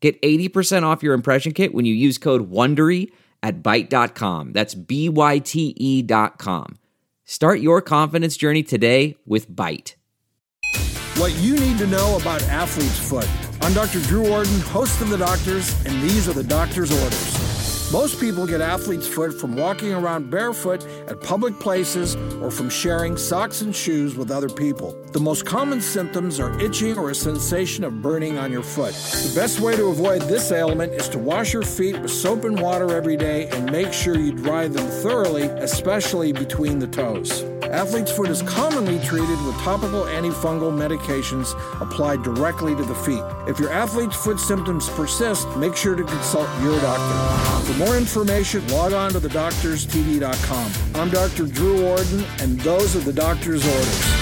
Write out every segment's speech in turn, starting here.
Get 80% off your impression kit when you use code WONDERY at Byte.com. That's B-Y-T-E dot com. Start your confidence journey today with Byte. What you need to know about athlete's foot. I'm Dr. Drew Ordon, host of The Doctors, and these are the doctor's orders. Most people get athlete's foot from walking around barefoot at public places or from sharing socks and shoes with other people. The most common symptoms are itching or a sensation of burning on your foot. The best way to avoid this ailment is to wash your feet with soap and water every day and make sure you dry them thoroughly, especially between the toes. Athlete's foot is commonly treated with topical antifungal medications applied directly to the feet. If your athlete's foot symptoms persist, make sure to consult your doctor. For more information, log on to thedoctorstv.com. I'm Dr. Drew Ordon, and those are the doctor's orders.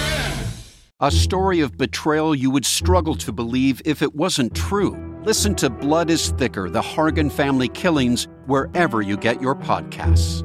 A story of betrayal you would struggle to believe if it wasn't true. Listen to Blood is Thicker The Hargan Family Killings wherever you get your podcasts.